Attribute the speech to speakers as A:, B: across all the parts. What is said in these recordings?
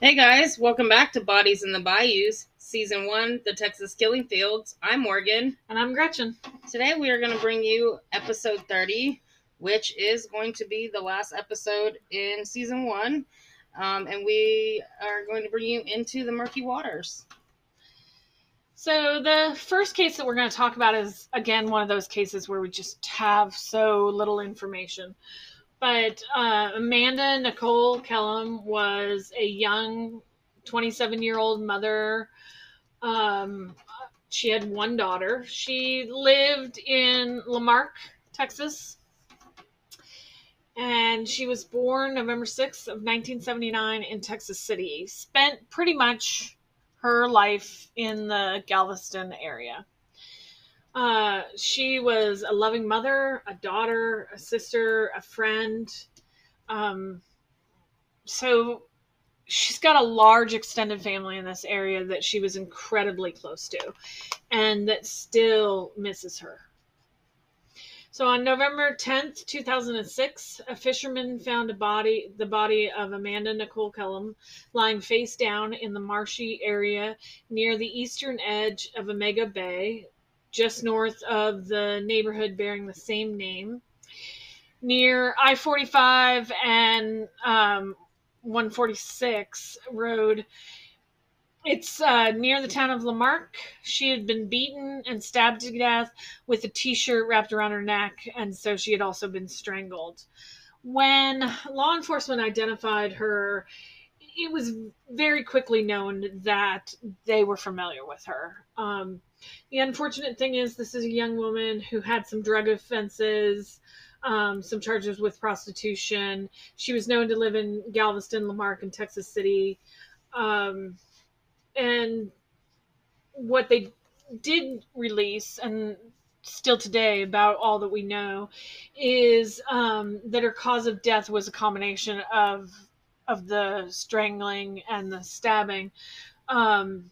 A: Hey guys, welcome back to Bodies in the Bayous, Season 1, The Texas Killing Fields. I'm Morgan.
B: And I'm Gretchen.
A: Today we are going to bring you episode 30, which is going to be the last episode in Season 1. Um, and we are going to bring you into the murky waters.
B: So, the first case that we're going to talk about is, again, one of those cases where we just have so little information. But uh, Amanda Nicole Kellum was a young 27 year old mother. Um, she had one daughter. She lived in La Marque, Texas. And she was born November 6th of 1979 in Texas City. Spent pretty much her life in the Galveston area. Uh, she was a loving mother, a daughter, a sister, a friend. Um, so she's got a large extended family in this area that she was incredibly close to and that still misses her. So on November 10th, 2006, a fisherman found a body, the body of Amanda Nicole Kellum, lying face down in the marshy area near the eastern edge of Omega Bay, just north of the neighborhood bearing the same name, near I 45 and um, 146 road. It's uh, near the town of La Marque. She had been beaten and stabbed to death with a t shirt wrapped around her neck, and so she had also been strangled. When law enforcement identified her, it was very quickly known that they were familiar with her. Um, the unfortunate thing is, this is a young woman who had some drug offenses, um, some charges with prostitution. She was known to live in Galveston, La Marque, and Texas City. Um, and what they did release, and still today about all that we know, is um, that her cause of death was a combination of of the strangling and the stabbing. Um,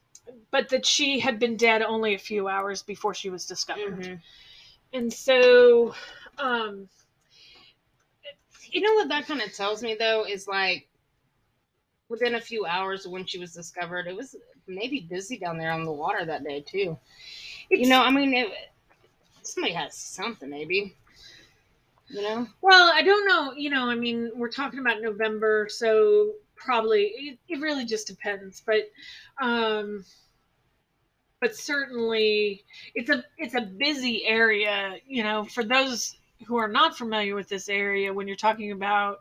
B: but that she had been dead only a few hours before she was discovered. Mm-hmm. And so, um,
A: you know what that kind of tells me though is like within a few hours when she was discovered, it was maybe busy down there on the water that day too. It's, you know, I mean, it, somebody has something maybe. You know.
B: Well, I don't know. You know, I mean, we're talking about November, so probably it, it really just depends. But um, but certainly it's a it's a busy area you know for those who are not familiar with this area when you're talking about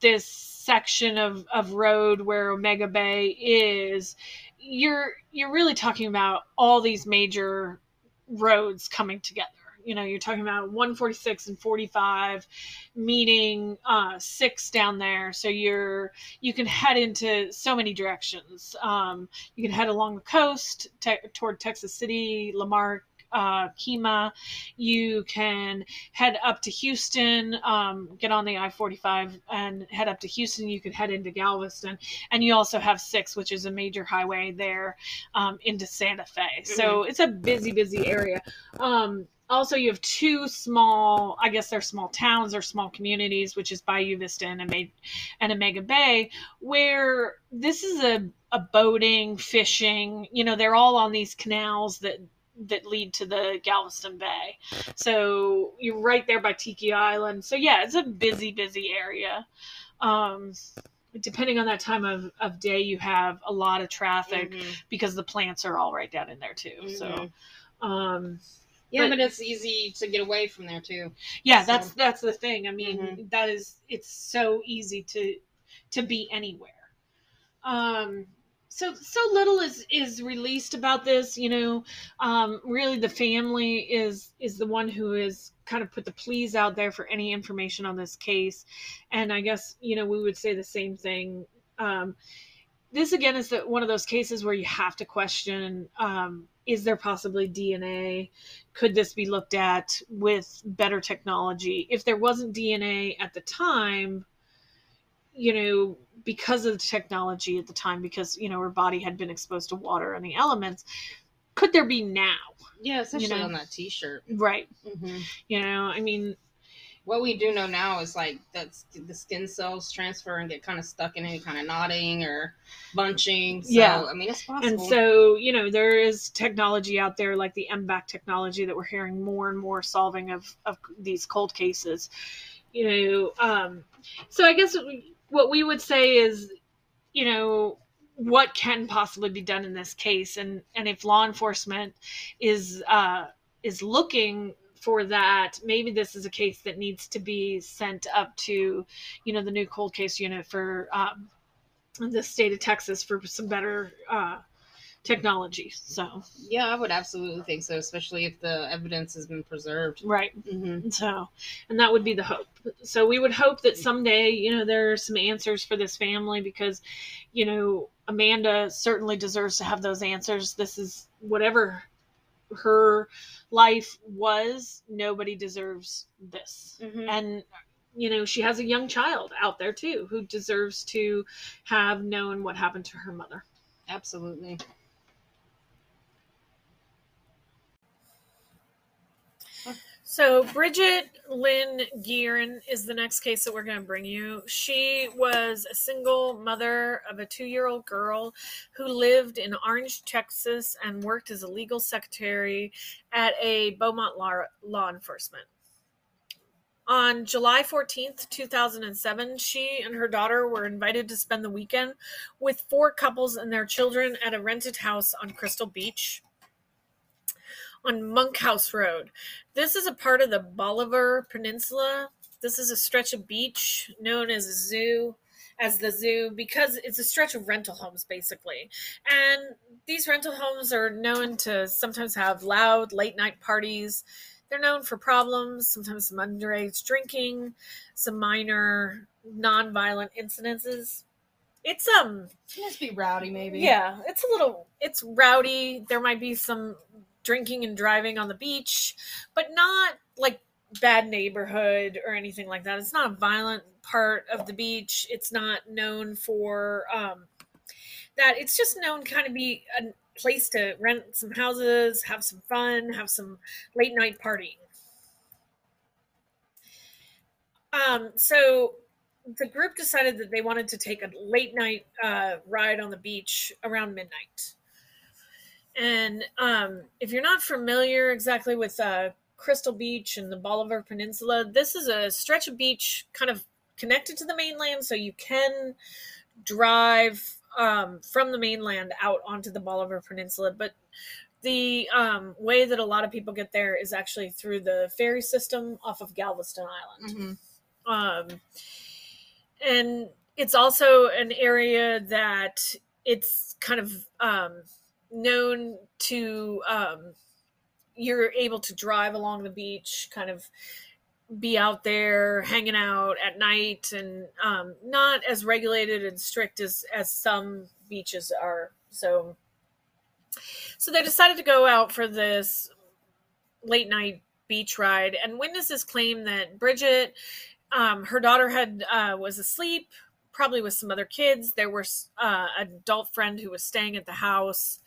B: this section of, of road where omega bay is you're you're really talking about all these major roads coming together you know you're talking about 146 and 45 meeting uh, six down there so you're you can head into so many directions um, you can head along the coast te- toward texas city La Marque uh, Kemah. You can head up to Houston, um, get on the I 45 and head up to Houston. You can head into Galveston. And you also have six, which is a major highway there um, into Santa Fe. So it's a busy, busy area. Um, also you have two small i guess they're small towns or small communities which is bayou vista and, Omega, and omega bay where this is a, a boating fishing you know they're all on these canals that that lead to the galveston bay so you're right there by tiki island so yeah it's a busy busy area um, depending on that time of, of day you have a lot of traffic mm-hmm. because the plants are all right down in there too mm-hmm. so um,
A: yeah, but, but, it's easy to get away from there too.
B: Yeah, so. that's that's the thing. I mean, mm-hmm. that is it's so easy to to be anywhere. Um so so little is is released about this, you know. Um really the family is is the one who is kind of put the pleas out there for any information on this case. And I guess, you know, we would say the same thing um this again is the, one of those cases where you have to question um, is there possibly DNA? Could this be looked at with better technology? If there wasn't DNA at the time, you know, because of the technology at the time, because, you know, her body had been exposed to water and the elements, could there be now?
A: Yeah, especially you know? on that t shirt.
B: Right. Mm-hmm. You know, I mean,
A: what we do know now is like that's the skin cells transfer and get kind of stuck in any kind of knotting or bunching. So,
B: Yeah.
A: I mean, it's possible.
B: And so, you know, there is technology out there like the M-Vac technology that we're hearing more and more solving of, of these cold cases. You know, um, so I guess what we would say is, you know, what can possibly be done in this case, and and if law enforcement is uh, is looking for that, maybe this is a case that needs to be sent up to, you know, the new cold case unit for um, the state of Texas for some better uh, technology. So,
A: yeah, I would absolutely think so, especially if the evidence has been preserved.
B: right.
A: hmm
B: So, and that would be the hope. So, we would hope that someday, you know, there are some answers for this family because, you know, Amanda certainly deserves to have those answers. This is whatever her life was, nobody deserves this.
A: hmm
B: And, you know, she has a young child out there too who deserves to have known what happened to her mother.
A: Absolutely.
B: So, Bridgette Lynn Gearen is the next case that we're going to bring you. She was a single mother of a two year old girl who lived in Orange, Texas, and worked as a legal secretary at a Beaumont law, law enforcement. On July 14th, 2007, she and her daughter were invited to spend the weekend with four couples and their children at a rented house on Crystal Beach on Monkhouse Road. This is a part of the Bolivar Peninsula. This is a stretch of beach known as a zoo, as the zoo, because it's a stretch of rental homes basically. And these rental homes are known to sometimes have loud late night parties. They're known for problems, sometimes some underage drinking, some minor non-violent incidences. It's um
A: It must be rowdy, maybe.
B: yeah, it's a little it's rowdy. There might be some drinking and driving on the beach, but not like bad neighborhood or anything like that. It's not a violent part of the beach. It's not known for um that. It's just known kind of be a place to rent some houses, have some fun, have some late night partying. Um so the group decided that they wanted to take a late night uh, ride on the beach around midnight. And um, if you're not familiar exactly with uh, Crystal Beach and the Bolivar Peninsula, this is a stretch of beach kind of connected to the mainland, so you can drive um, from the mainland out onto the Bolivar Peninsula. But the um, way that a lot of people get there is actually through the ferry system off of Galveston Island
A: hmm
B: um, and it's also an area that it's kind of um, known to um, you're able to drive along the beach kind of be out there hanging out at night and um, not as regulated and strict as as some beaches are. So so they decided to go out for this late night beach ride and witnesses claim that bridgette um, her daughter had uh, was asleep probably with some other kids. There was uh, adult friend who was staying at the house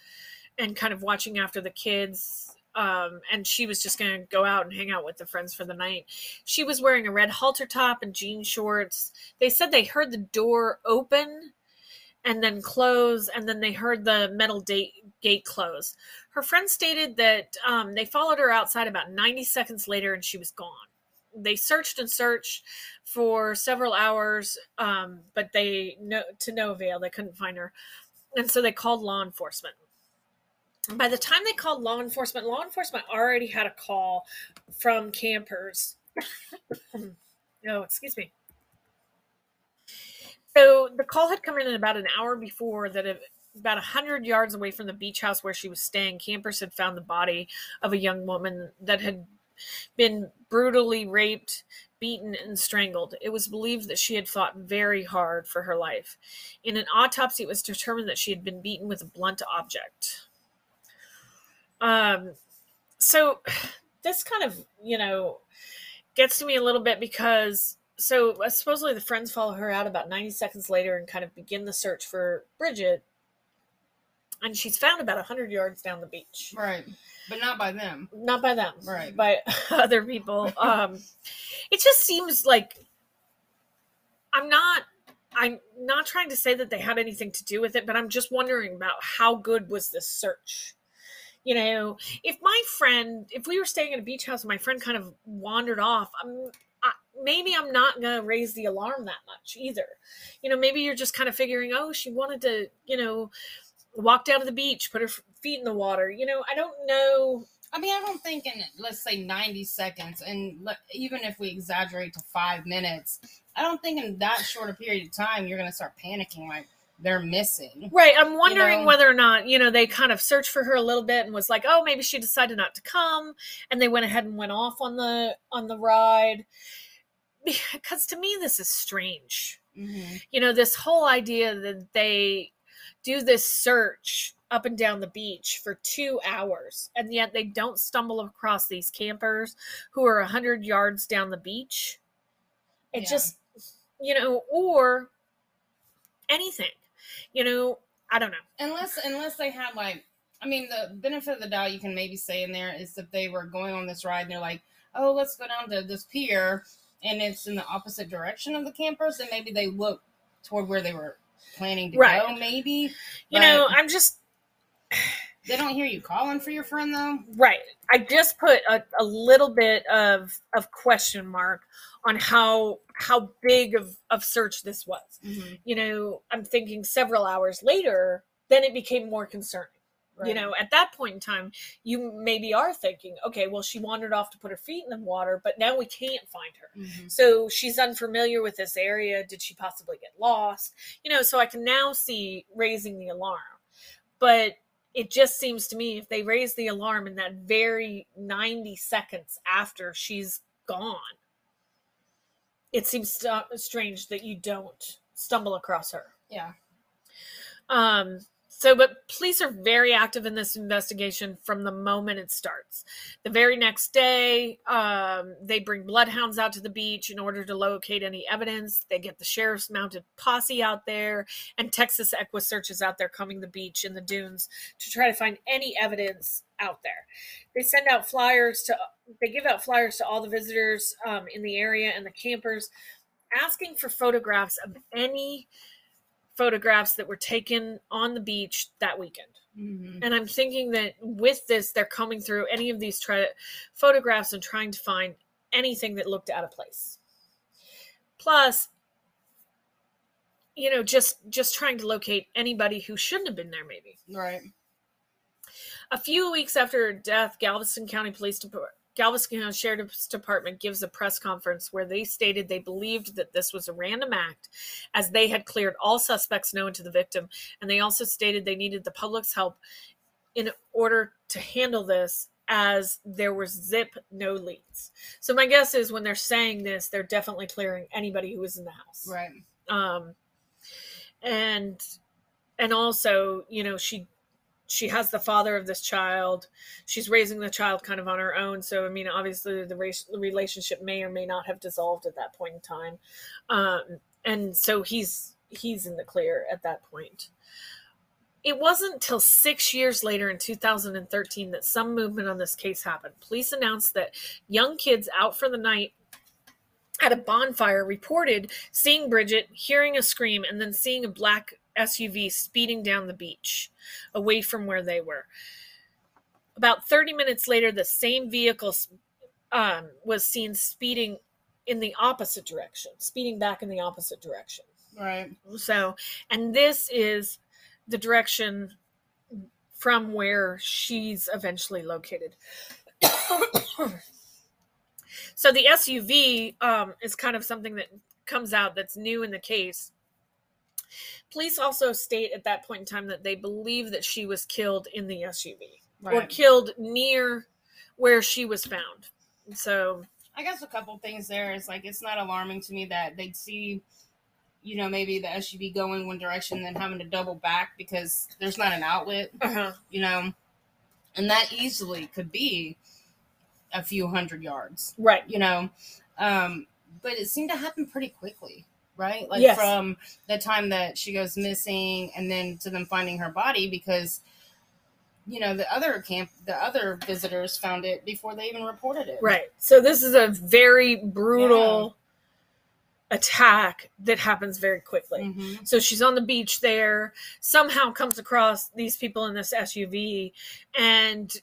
B: and kind of watching after the kids um, and she was just going to go out and hang out with the friends for the night. She was wearing a red halter top and jean shorts. They said they heard the door open and then close and then they heard the metal date, gate close. Her friend stated that um, they followed her outside about 90 seconds later and she was gone. They searched and searched for several hours, um, but they no to no avail. They couldn't find her, and so they called law enforcement. By the time they called law enforcement, law enforcement already had a call from campers. oh, excuse me. So the call had come in about an hour before that. It, about 100 yards away from the beach house where she was staying, campers had found the body of a young woman that had been brutally raped, beaten, and strangled. It was believed that she had fought very hard for her life. In an autopsy, it was determined that she had been beaten with a blunt object. Um, so this kind of, you know, gets to me a little bit because so uh, supposedly the friends follow her out about 90 seconds later and kind of begin the search for Bridgette. And she's found about 100 yards down the beach.
A: Right. but not by them.
B: not by them,
A: Right.
B: By other people. Um, it just seems like I'm not. I'm not trying to say that they had anything to do with it, but I'm just wondering about how good was this search. You know, if my friend, if we were staying at a beach house and my friend kind of wandered off, I'm I, maybe I'm not gonna raise the alarm that much either. You know, maybe you're just kind of figuring, oh, she wanted to, you know, walk down to the beach, put her feet in the water. You know, I don't know
A: I mean, I don't think in let's say ninety seconds, and even if we exaggerate to five minutes, I don't think in that short a period of time you're gonna start panicking like they're missing.
B: Right. I'm wondering
A: know?
B: whether or not, you know, they kind of searched for her a little bit and was like, oh, maybe she decided not to come. And they went ahead and went off on the on the ride. Because to me, this is strange.
A: Mm-hmm.
B: You know, this whole idea that they do this search up and down the beach for two hours, and yet they don't stumble across these campers who are a hundred yards down the beach. It
A: Yeah.
B: just, you know, or anything. You know, I don't know.
A: Unless unless they had like, I mean, the benefit of the doubt you can maybe say in there is if they were going on this ride and they're like, oh, let's go down to this pier, and it's in the opposite direction of the campers, then maybe they look toward where they were planning to
B: Right.
A: go. Maybe
B: You know, I'm just
A: they don't hear you calling for your friend though.
B: right. I just put a, a little bit of of question mark on how how big of of search this was.
A: Mm-hmm.
B: You know, I'm thinking several hours later, then it became more concerning. You know, at that point in time, you maybe are thinking, okay, well, she wandered off to put her feet in the water, but now we can't find her.
A: Mhm.
B: So she's unfamiliar with this area. Did she possibly get lost? You know, so I can now see raising the alarm. But it just seems to me if they raise the alarm in that very 90 seconds after she's gone, it seems st- strange that you don't stumble across her.
A: Yeah.
B: Um, so, but police are very active in this investigation from the moment it starts. The very next day, um, they bring bloodhounds out to the beach in order to locate any evidence. They get the sheriff's mounted posse out there, and Texas EquuSearch is out there combing the beach in the dunes to try to find any evidence out there. They send out flyers to, they give out flyers to all the visitors um, in the area and the campers, asking for photographs of any photographs that were taken on the beach that weekend.
A: Mm-hmm.
B: And I'm thinking that with this, they're coming through any of these try- photographs and trying to find anything that looked out of place. Plus, you know, just just trying to locate anybody who shouldn't have been there. Maybe
A: Right.
B: a few weeks after her death, Galveston County Police Department. Galveston County Sheriff's Department gives a press conference where they stated they believed that this was a random act as they had cleared all suspects known to the victim. And they also stated they needed the public's help in order to handle this as there was zip no leads. So my guess is when they're saying this, they're definitely clearing anybody who was in the house
A: Right.
B: um and and also you know she she has the father of this child. She's raising the child kind of on her own. So i mean obviously the, race, relationship may or may not have dissolved at that point in time. Um and so he's he's in the clear at that point. It wasn't till six years later in 2013 that some movement on this case happened. Police announced that young kids out for the night at a bonfire reported seeing Bridgette, hearing a scream, and then seeing a black SUV speeding down the beach away from where they were. About 30 minutes later, the same vehicle um, was seen speeding in the opposite direction, speeding back in the opposite direction.
A: Right.
B: So, and this is the direction from where she's eventually located. so the SUV um, is kind of something that comes out that's new in the case. Police also state at that point in time that they believe that she was killed in the SUV or killed near where she was found. So,
A: I guess a couple things there is like it's not alarming to me that they'd see, you know, maybe the SUV going one direction then having to double back because there's not an outlet,
B: uh-huh.
A: you know, and that easily could be a few hundred yards,
B: right.
A: you know. Um, but it seemed to happen pretty quickly, right? Like
B: Yes.
A: from the time that she goes missing and then to them finding her body because you know the other camp, the other visitors found it before they even reported it.
B: Right. So this is a very brutal attack that happens very quickly.
A: Mm-hmm.
B: So she's on the beach there, somehow comes across these people in this SUV and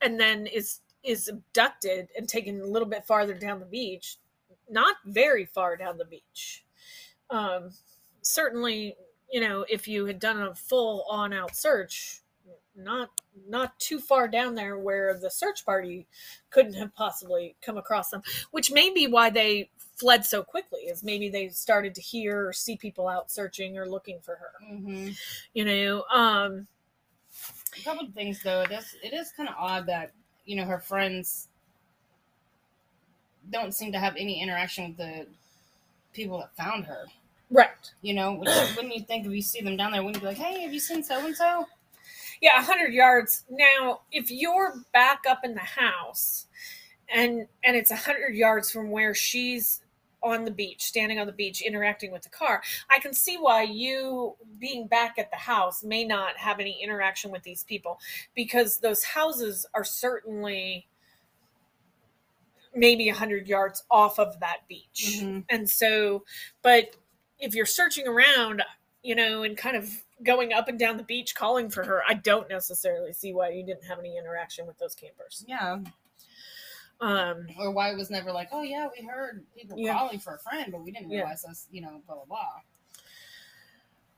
B: and then is is abducted and taken a little bit farther down the beach. Not very far down the beach. Um certainly, you know, if you had done a full on out search, not not too far down there where the search party couldn't have possibly come across them, which may be why they fled so quickly is maybe they started to hear or see people out searching or looking for her
A: Mm-hmm.
B: you know um
A: A couple of things though, it is it is kind of odd that you know her friends don't seem to have any interaction with the people that found her.
B: Right
A: You know, which wouldn't you think if you see them down there, wouldn't you be like, hey, have you seen so and so?
B: yeah 100 yards now if you're back up in the house and and it's 100 yards from where she's on the beach standing on the beach interacting with the car i can see why you being back at the house may not have any interaction with these people because those houses are certainly maybe 100 yards off of that beach
A: Mhm.
B: and so but if you're searching around you know and kind of going up and down the beach calling for her i don't necessarily see why you didn't have any interaction with those campers
A: Yeah.
B: um
A: Or why it was never like, oh yeah, we heard people
B: Yeah.
A: calling for a friend, but we didn't
B: Yeah.
A: realize that's you know blah blah blah.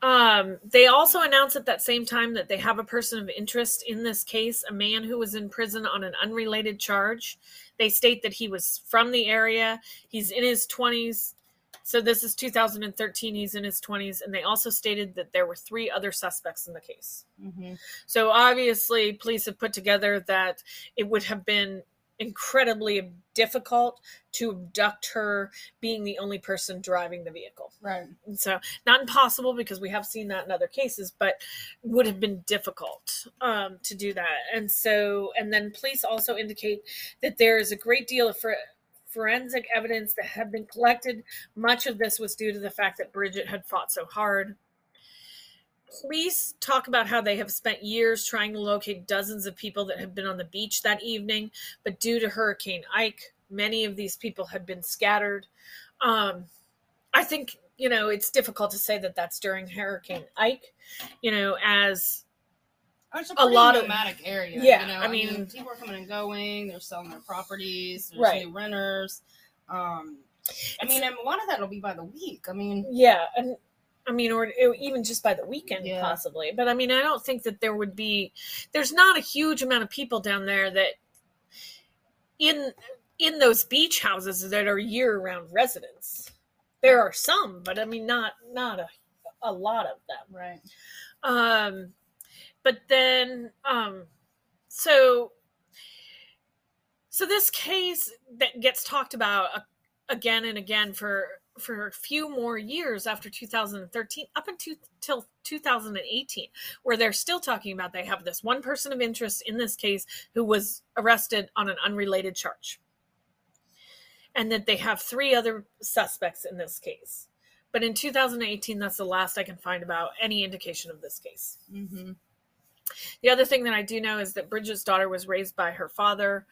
B: Um, they also announced at that same time that they have a person of interest in this case, a man who was in prison on an unrelated charge. They state that he was from the area. He's in his 20s. So this is 2013. He's in his 20s. And they also stated that there were three other suspects in the case.
A: Mm-hmm.
B: So obviously, police have put together that it would have been incredibly difficult to abduct her being the only person driving the vehicle.
A: Right.
B: And so not impossible because we have seen that in other cases, but would have been difficult um, to do that. And so, and then police also indicate that there is a great deal of for, forensic evidence that had been collected. Much of this was due to the fact that Bridgette had fought so hard. Police talk about how they have spent years trying to locate dozens of people that had been on the beach that evening, but due to Hurricane Ike, many of these people had been scattered. Um, I think you know it's difficult to say that that's during Hurricane Ike, you know, as
A: It's a,
B: A lot of-
A: nomadic area.
B: Yeah,
A: you know?
B: I mean-
A: people are coming and going. They're selling their properties. There's
B: Right.
A: new renters. Um, I mean, and a lot of that will be by the week. I mean,
B: yeah, and I mean, or even just by the weekend,
A: Yeah.
B: possibly. But I mean, I don't think that there would be. There's not a huge amount of people down there that in in those beach houses that are year round residents. There are some, but I mean, not not a a lot of them.
A: right.
B: um but then um so so this case that gets talked about again and again for for a few more years after 2013 up until till 2018 where they're still talking about they have this one person of interest in this case who was arrested on an unrelated charge. And that they have three other suspects in this case. But in 2018 that's the last i can find about any indication of this case.
A: Mm-hmm.
B: The other thing that I do know is that Bridgette's daughter was raised by her father.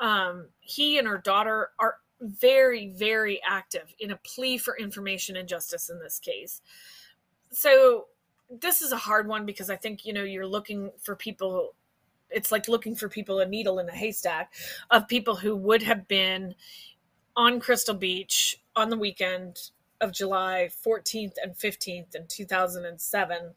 B: Um, he and her daughter are very, very active in a plea for information and justice in this case. So this is a hard one because I think, you know, you're looking for people. It's like looking for people a needle in a haystack of people who would have been on Crystal Beach on the weekend of July 14th and 15th in 2007.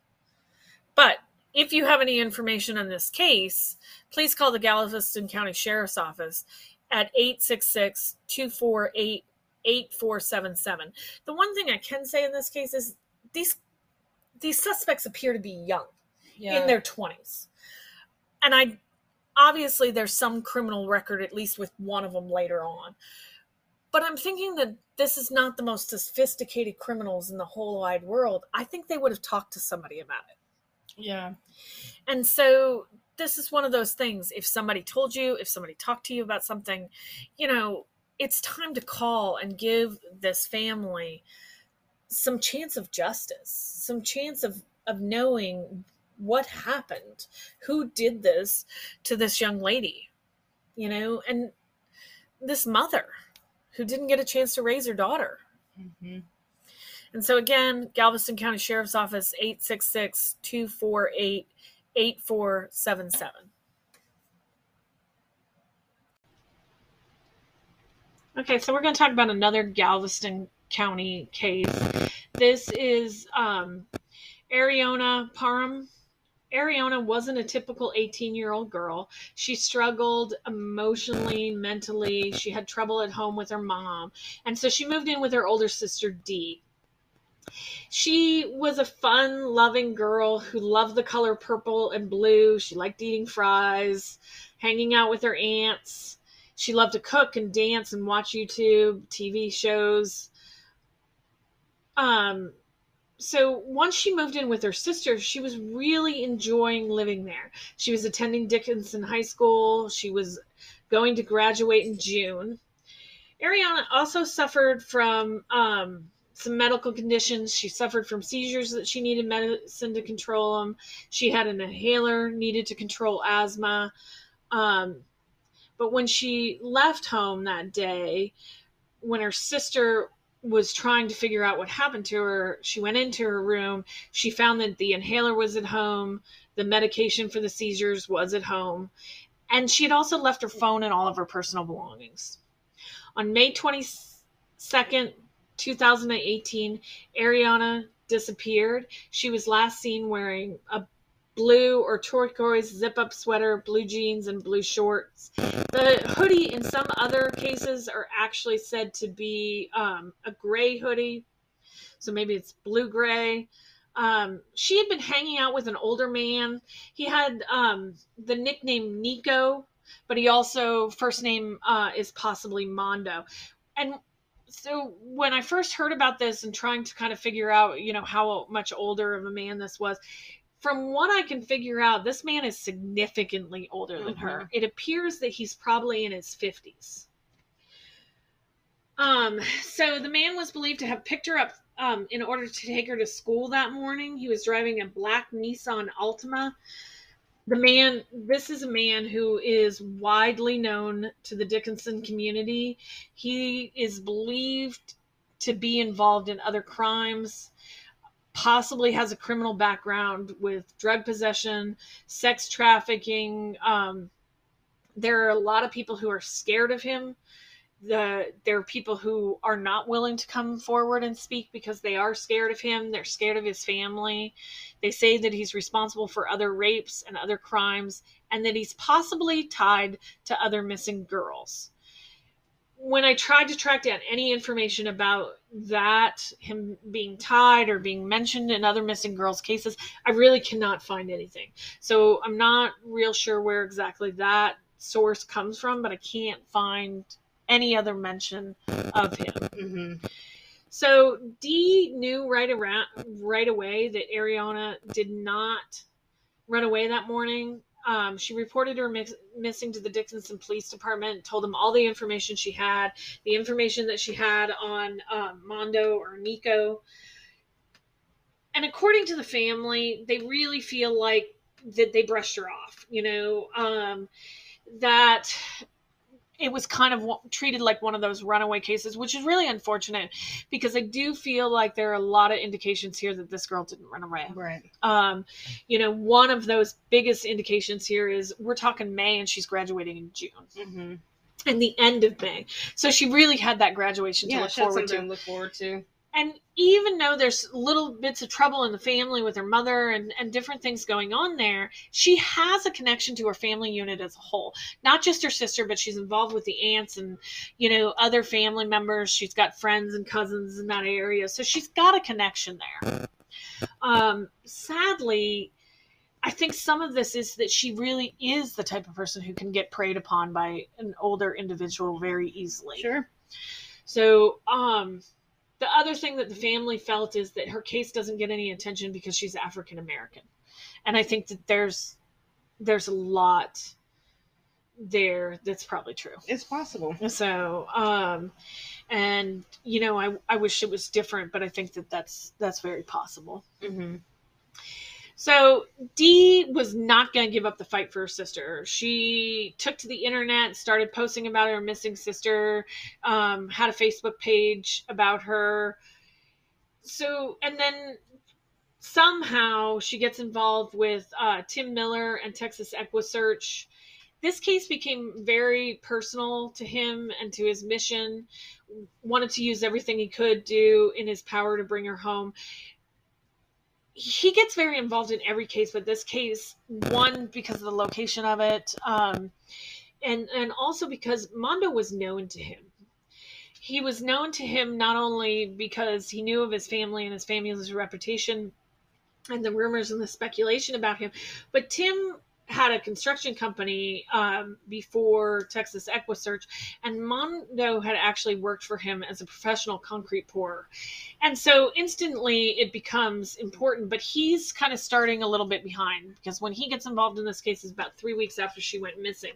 B: But if you have any information on this case, please call the Galveston County Sheriff's Office at 866 248 8477. The one thing I can say in this case is these these suspects appear to be young
A: Yeah.
B: in their 20s. And I obviously there's some criminal record at least with one of them later on. But I'm thinking that this is not the most sophisticated criminals in the whole wide world. I think they would have talked to somebody about it.
A: Yeah.
B: And so this is one of those things. If somebody told you, if somebody talked to you about something, you know, it's time to call and give this family some chance of justice, some chance of of knowing what happened? Who did this to this young lady? You know, and this mother who didn't get a chance to raise her daughter.
A: Mm-hmm.
B: And so again, Galveston County Sheriff's Office 866 248 8477. Okay, so we're going to talk about another Galveston County case. This is um, Arionna Parham. Arionna wasn't a typical 18 year old girl. She struggled emotionally, mentally. She had trouble at home with her mom. And so she moved in with her older sister, Dee. She was a fun, loving girl who loved the color purple and blue. She liked eating fries, hanging out with her aunts. She loved to cook and dance and watch YouTube, TV shows. Um, so once she moved in with her sister, she was really enjoying living there. She was attending Dickinson High School. She was going to graduate in June. Arionna also suffered from um, some medical conditions. She suffered from seizures that she needed medicine to control them. She had an inhaler needed to control asthma. Um, but when she left home that day, when her sister was trying to figure out what happened to her, she went into her room. She found that the inhaler was at home, the medication for the seizures was at home, and she had also left her phone and all of her personal belongings. On May 22nd, 2018, Arionna disappeared. She was last seen wearing a blue or turquoise zip up sweater, blue jeans, and blue shorts. The hoodie, in some other cases, are actually said to be um, a gray hoodie. So maybe it's blue gray. Um, she had been hanging out with an older man. He had um, the nickname Nico, but he also, first name uh, is possibly Mondo. And so when I first heard about this and trying to kind of figure out, you know, how much older of a man this was, from what I can figure out, this man is significantly older than
A: Mhm.
B: her. It appears that he's probably in his 50s. Um, so the man was believed to have picked her up um, in order to take her to school that morning. He was driving a black Nissan Altima. The man, this is a man who is widely known to the Dickinson community. He is believed to be involved in other crimes possibly has a criminal background with drug possession, sex trafficking. Um, there are a lot of people who are scared of him. The there are people who are not willing to come forward and speak because they are scared of him. They're scared of his family. They say that he's responsible for other rapes and other crimes, and that he's possibly tied to other missing girls when I tried to track down any information about that, him being tied or being mentioned in other missing girls cases, I really cannot find anything. So I'm not real sure where exactly that source comes from, but I can't find any other mention of him.
A: Mm-hmm.
B: So Dee knew right around right away that Arionna did not run away that morning. Um, she reported her mix, missing to the Dickinson Police Department, told them all the information she had, the information that she had on um, Mondo or Nico. And according to the family, they really feel like that they brushed her off, you know, um, that it was kind of treated like one of those runaway cases, which is really unfortunate because I do feel like there are a lot of indications here that this girl didn't run away.
A: Right.
B: Um, you know, one of those biggest indications here is we're talking May and she's graduating in June
A: Mm-hmm.
B: and the end of May. So she really had that graduation to
A: Yeah,
B: look forward to.
A: to look forward to.
B: And even though there's little bits of trouble in the family with her mother and, and different things going on there, she has a connection to her family unit as a whole. Not just her sister, but she's involved with the aunts and, you know, other family members. She's got friends and cousins in that area. So she's got a connection there. Um, sadly, I think some of this is that she really is the type of person who can get preyed upon by an older individual very easily.
A: Sure.
B: So, um, the other thing that the family felt is that her case doesn't get any attention because she's African American, and I think that there's there's a lot there that's probably true.
A: It's possible.
B: So, um, and you know, I I wish it was different, but I think that that's that's very possible.
A: Mm-hmm.
B: So Dee was not going to give up the fight for her sister. She took to the internet, started posting about her missing sister, um, had a Facebook page about her. So, and then somehow she gets involved with uh, Tim Miller and Texas EquuSearch. This case became very personal to him and to his mission. Wanted to use everything he could do in his power to bring her home he gets very involved in every case, but this case, one because of the location of it, um, and and also because Mondo was known to him. He was known to him not only because he knew of his family and his family's reputation, and the rumors and the speculation about him, but Tim had a construction company um, before Texas EquuSearch, and Mondo had actually worked for him as a professional concrete pourer. And so instantly it becomes important, but he's kind of starting a little bit behind because when he gets involved in this case is about three weeks after she went missing.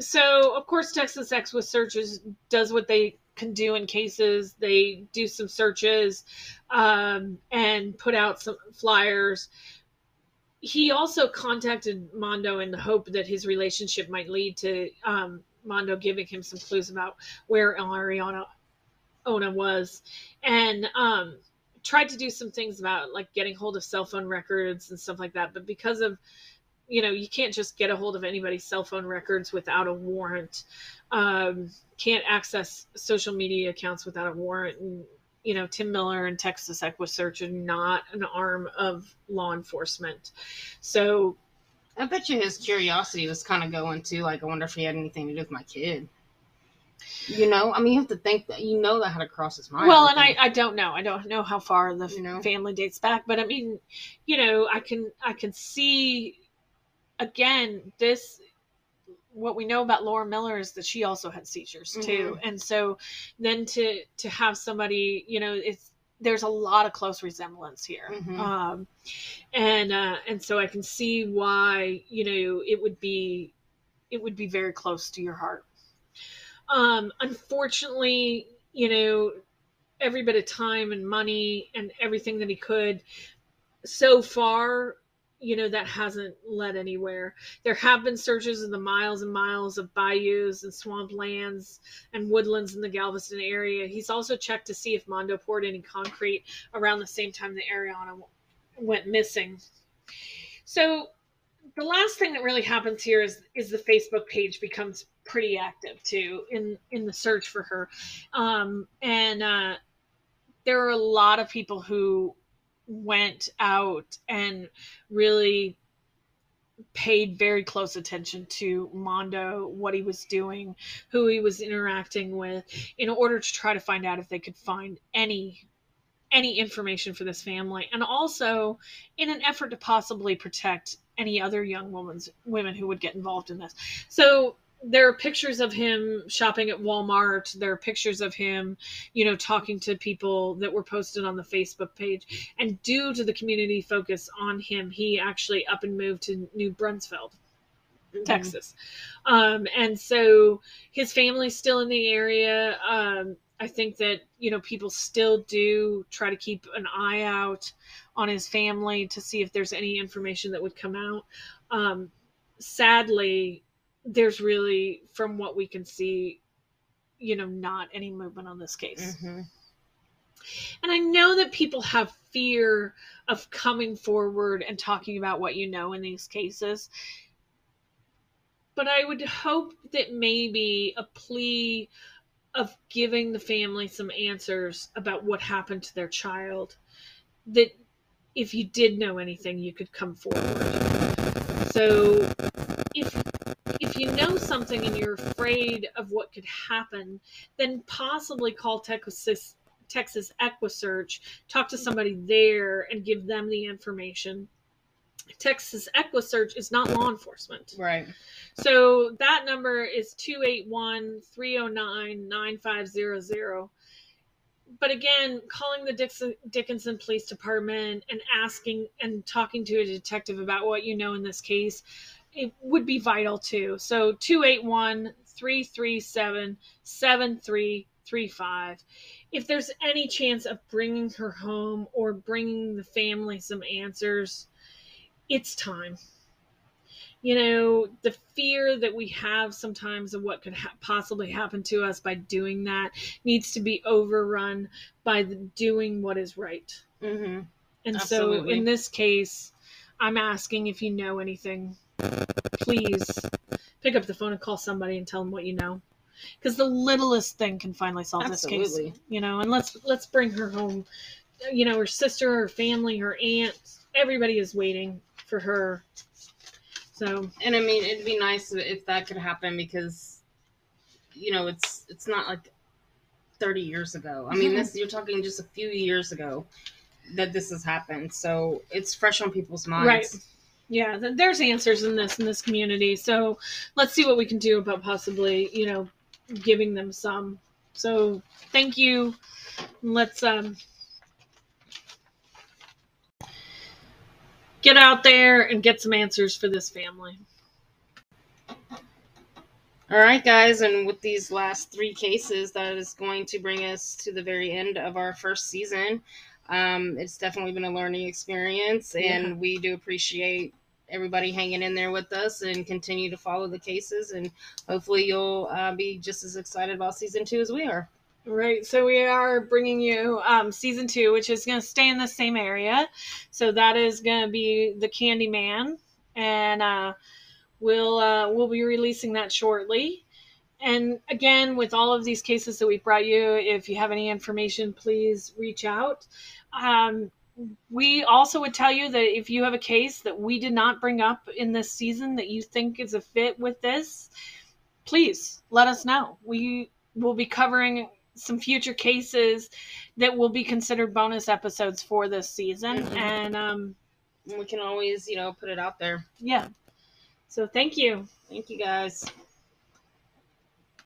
B: So, of course, Texas EquuSearch does what they can do in cases. They do some searches um, and put out some flyers he also contacted Mondo in the hope that his relationship might lead to um, Mondo giving him some clues about where Arionna Ona was, and um, tried to do some things about like getting hold of cell phone records and stuff like that. But because of you know you can't just get a hold of anybody's cell phone records without a warrant. Um, can't access social media accounts without a warrant and you know, Tim Miller and Texas EquuSearch are not an arm of law enforcement. So
A: I bet you his curiosity was kind of going to like, I wonder if he had anything to do with my kid. You know, I mean, you have to think that you know that had to cross his mind.
B: Well, and I, I don't know. I don't know how far the you know? family dates back, but I mean, you know, I can I can see again this what we know about Laura Miller is that she also had seizures too, mm-hmm. and so then to to have somebody, you know, it's there's a lot of close resemblance here, mm-hmm. um, and uh, and so I can see why you know it would be it would be very close to your heart. Um, unfortunately, you know, every bit of time and money and everything that he could so far you know that hasn't led anywhere. There have been searches of the miles and miles of bayous and swamp lands and woodlands in the galveston area. He's also checked to see if mondo poured any concrete around the same time the arionna went missing. So the last thing that really happens here is is the facebook page becomes pretty active too in in the search for her. Um and uh there are a lot of people who went out and really paid very close attention to Mondo, what he was doing, who he was interacting with, in order to try to find out if they could find any any information for this family, and also in an effort to possibly protect any other young women's women who would get involved in this. So there are pictures of him shopping at Walmart. There are pictures of him, you know, talking to people that were posted on the Facebook page. And due to the community focus on him, he actually up and moved to New Braunfels, mm-hmm. Texas. Um, and so his family's still in the area. Um, I think that, you know, people still do try to keep an eye out on his family to see if there's any information that would come out. Um, sadly, there's really, from what we can see, you know, not any movement on this case. Mm-hmm. And I know that people have fear of coming forward and talking about what you know in these cases. But I would hope that maybe a plea of giving the family some answers about what happened to their child, that if you did know anything, you could come forward. So if if you know something and you're afraid of what could happen, then possibly call Texas Texas EquuSearch, talk to somebody there and give them the information. Texas EquuSearch is not law enforcement.
A: Right.
B: So that number is 281 309 9500. But again, calling the Dixon, Dickinson Police Department and asking and talking to a detective about what you know in this case it would be vital too. So 281 337 7335. If there's any chance of bringing her home or bringing the family some answers, it's time. You know, the fear that we have sometimes of what could ha- possibly happen to us by doing that needs to be overrun by the doing what is right.
A: Mm-hmm.
B: And
A: Absolutely.
B: so in this case, I'm asking if you know anything, please pick up the phone and call somebody and tell them what you know. Because the littlest thing can finally solve this
A: Absolutely.
B: case. You know, and let's let's bring her home. You know, her sister, her family, her aunt, everybody is waiting for her. So
A: And I mean, it'd be nice if that could happen because, you know, it's it's not like thirty years ago. I mean,
B: Mhm.
A: this you're talking just a few years ago that this has happened, so it's fresh on people's minds.
B: Right. Yeah, there's answers in this in this community. So let's see what we can do about possibly, you know, giving them some. So thank you. Let's um get out there and get some answers for this family.
A: All right, guys, and with these last three cases, that is going to bring us to the very end of our first season. Um, it's definitely been a learning experience, and
B: Yeah.
A: we do appreciate everybody hanging in there with us and continue to follow the cases. And hopefully, you'll uh, be just as excited about season two as we are.
B: Right. So we are bringing you um, season two, which is going to stay in the same area. So that is going to be the Candyman, and uh, we'll uh, we'll be releasing that shortly. And again, with all of these cases that we brought you, if you have any information, please reach out. Um, we also would tell you that if you have a case that we did not bring up in this season that you think is a fit with this, please let us know. We will be covering some future cases that will be considered bonus episodes for this season.
A: Mhm.
B: And um,
A: And we can always, you know, put it out there.
B: yeah. So thank you.
A: Thank you, guys.